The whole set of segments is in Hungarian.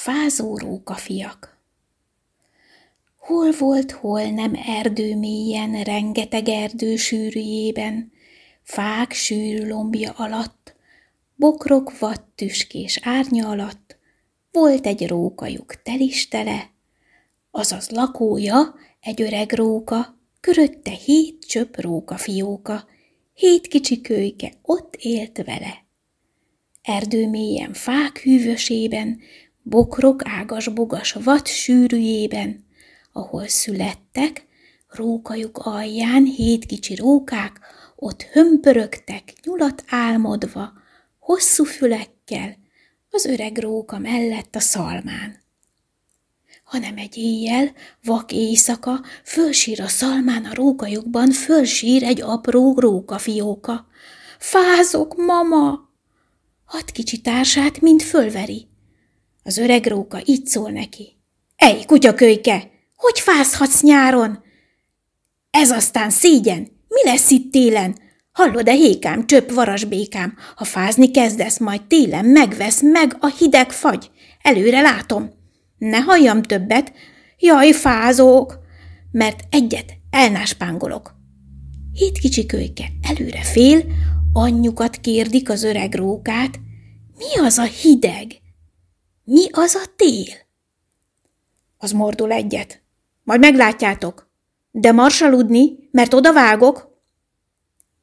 Fázó rókafiak Hol volt, hol nem erdő mélyen, rengeteg erdő sűrűjében, fák sűrű lombja alatt, bokrok vad tüskés árnya alatt, volt egy rókajuk telistele, azaz lakója egy öreg róka, körötte hét csöp róka fióka, hét kicsi kölyke ott élt vele. Erdő mélyen fák hűvösében, bokrok ágas-bogas vad sűrűjében, ahol születtek, rókajuk alján hét kicsi rókák, ott hömpörögtek, nyulat álmodva, hosszú fülekkel, az öreg róka mellett a szalmán. Hanem egy éjjel, vak éjszaka, fölsír a szalmán a rókajukban, fölsír egy apró rókafióka. Fázok, mama! Hat kicsi társát mind fölveri. Az öreg róka így szól neki. Ej, kutyakölyke, hogy fázhatsz nyáron? Ez aztán szégyen, mi lesz itt télen? Hallod-e, hékám, csöpp varasbékám, ha fázni kezdesz, majd télen megvesz meg a hideg fagy. Előre látom. Ne halljam többet, jaj, fázók, mert egyet elnáspángolok. Hét kicsi kölyke előre fél, anyjukat kérdik az öreg rókát, mi az a hideg? Mi az a tél? Az mordul egyet. Majd meglátjátok. De marsaludni, mert oda vágok.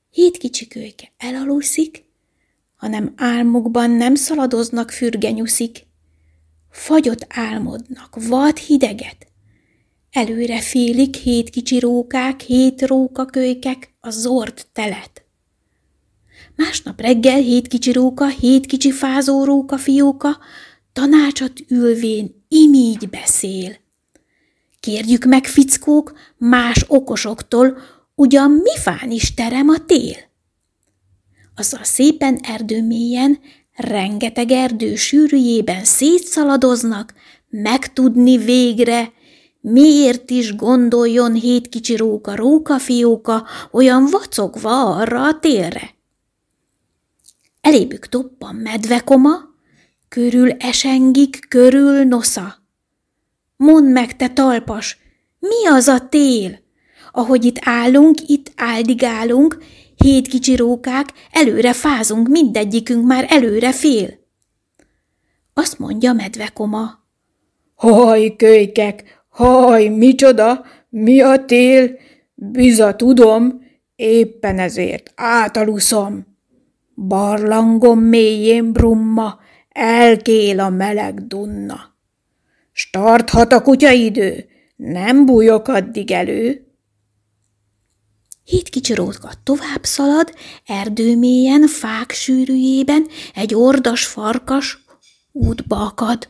Hét kicsi kölyke elaluszik, hanem álmukban nem szaladoznak fürgenyuszik. Fagyot álmodnak, vad hideget. Előre félik hét kicsi rókák, hét rókakölykek a zord telet. Másnap reggel hét kicsi róka, hét kicsi fázó róka fióka, tanácsot ülvén imígy beszél. Kérjük meg, fickók, más okosoktól, ugyan mi fán is terem a tél? Azzal szépen erdőmélyen, rengeteg erdő sűrűjében szétszaladoznak, megtudni végre, miért is gondoljon hét kicsi róka, róka fióka olyan vacogva arra a télre. Elébük toppan medvekoma, körül esengik, körül nosza. Mondd meg, te talpas, mi az a tél? Ahogy itt állunk, itt áldigálunk, hét kicsi rókák, előre fázunk, mindegyikünk már előre fél. Azt mondja medvekoma. Haj, kölykek, haj, micsoda, mi a tél? Biza tudom, éppen ezért átaluszom. Barlangom mélyén brumma, elkél a meleg dunna. Starthat a kutyaidő, nem bújok addig elő. Hét kicsi rótka tovább szalad, erdőmélyen, fák sűrűjében, egy ordas farkas útba akad.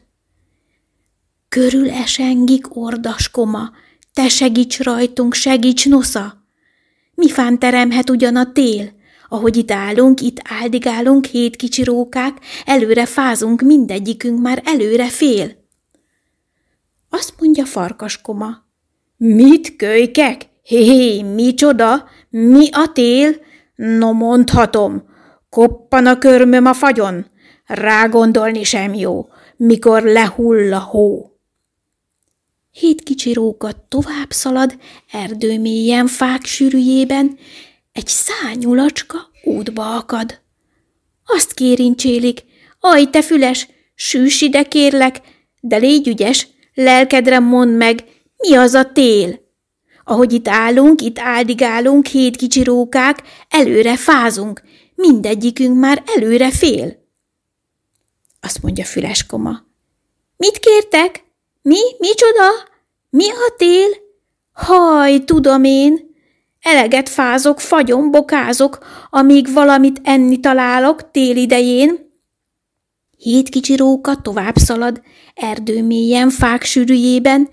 Körül esengik ordas koma, te segíts rajtunk, segíts nosza! Mi fán teremhet ugyan a tél? Ahogy itt állunk, itt áldigálunk, hét kicsi rókák, előre fázunk, mindegyikünk már előre fél. Azt mondja farkaskoma. Mit, kölykek? Hé, hé, micsoda? Mi a tél? No, mondhatom. Koppan a körmöm a fagyon. Rágondolni sem jó, mikor lehull a hó. Hét kicsi róka tovább szalad, erdőmélyen, fák sűrűjében, egy szányulacska útba akad. Azt kérincsélik, aj, te füles, sűs ide kérlek, de légy ügyes, lelkedre mondd meg, mi az a tél? Ahogy itt állunk, itt áldigálunk, hét kicsi rókák, előre fázunk, mindegyikünk már előre fél. Azt mondja füleskoma. Mit kértek? Mi? Micsoda? Mi a tél? Haj, tudom én, Eleget fázok, fagyom, bokázok, amíg valamit enni találok tél idején. Hét kicsi róka tovább szalad, erdő mélyen, fák sűrűjében,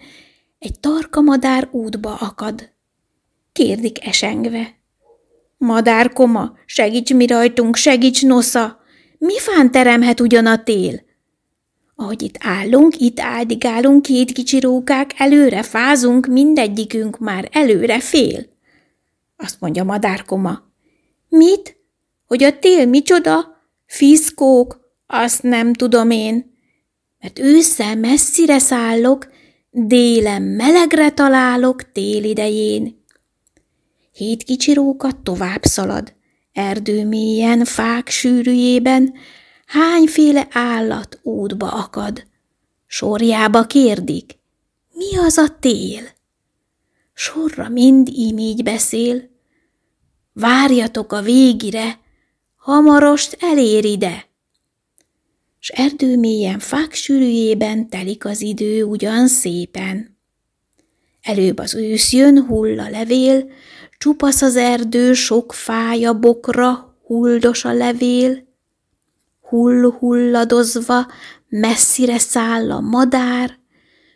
egy tarka madár útba akad. Kérdik esengve. Madárkoma, segíts mi rajtunk, segíts nosza! Mi fán teremhet ugyan a tél? Ahogy itt állunk, itt áldigálunk, két kicsi rókák, előre fázunk, mindegyikünk már előre fél. Azt mondja madárkoma. Mit? Hogy a tél micsoda? Fiszkók? Azt nem tudom én. mert ősszel messzire szállok, délen melegre találok tél idején. Hét kicsi róka tovább szalad, erdőmélyen, fák sűrűjében, hányféle állat útba akad. Sorjába kérdik, mi az a tél? Sorra mind így beszél, várjatok a végire, hamarost elér ide. S erdőmélyen fák sűrűjében telik az idő ugyan szépen. Előbb az ősz jön, hull a levél, csupasz az erdő, sok fája bokra, huldos a levél, hull-hulladozva messzire száll a madár,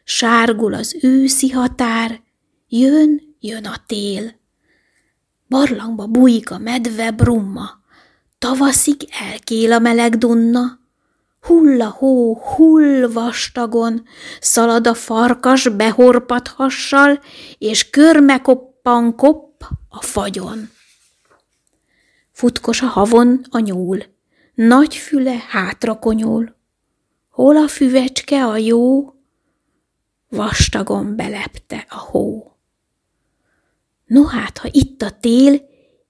sárgul az őszi határ, jön, jön a tél. Barlangba bújik a medve brumma, tavaszik elkél a meleg dunna, hull a hó, hull vastagon, szalad a farkas behorpat hassal, és körme koppan kopp a fagyon. Futkos a havon a nyúl, nagy füle hátra konyul. Hol a füvecske a jó? Vastagon belepte a hó. No hát, ha itt a tél,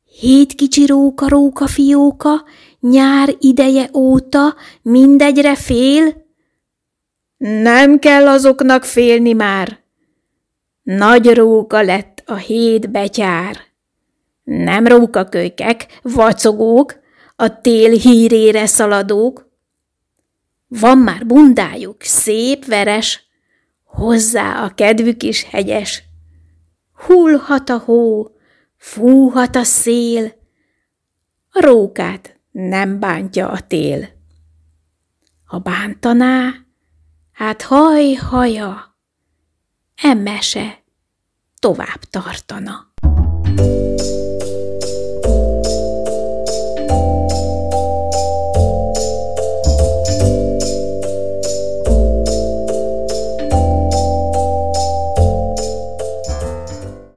hét kicsi róka, róka fióka, nyár ideje óta mindegyre fél? Nem kell azoknak félni már. Nagy róka lett a hét betyár. Nem rókakölykek, vacogók, a tél hírére szaladók. Van már bundájuk, szép veres, hozzá a kedvük is hegyes. Hullhat a hó, fúhat a szél, a rókát nem bántja a tél. Ha bántaná, hát haj haja, emmese tovább tartana.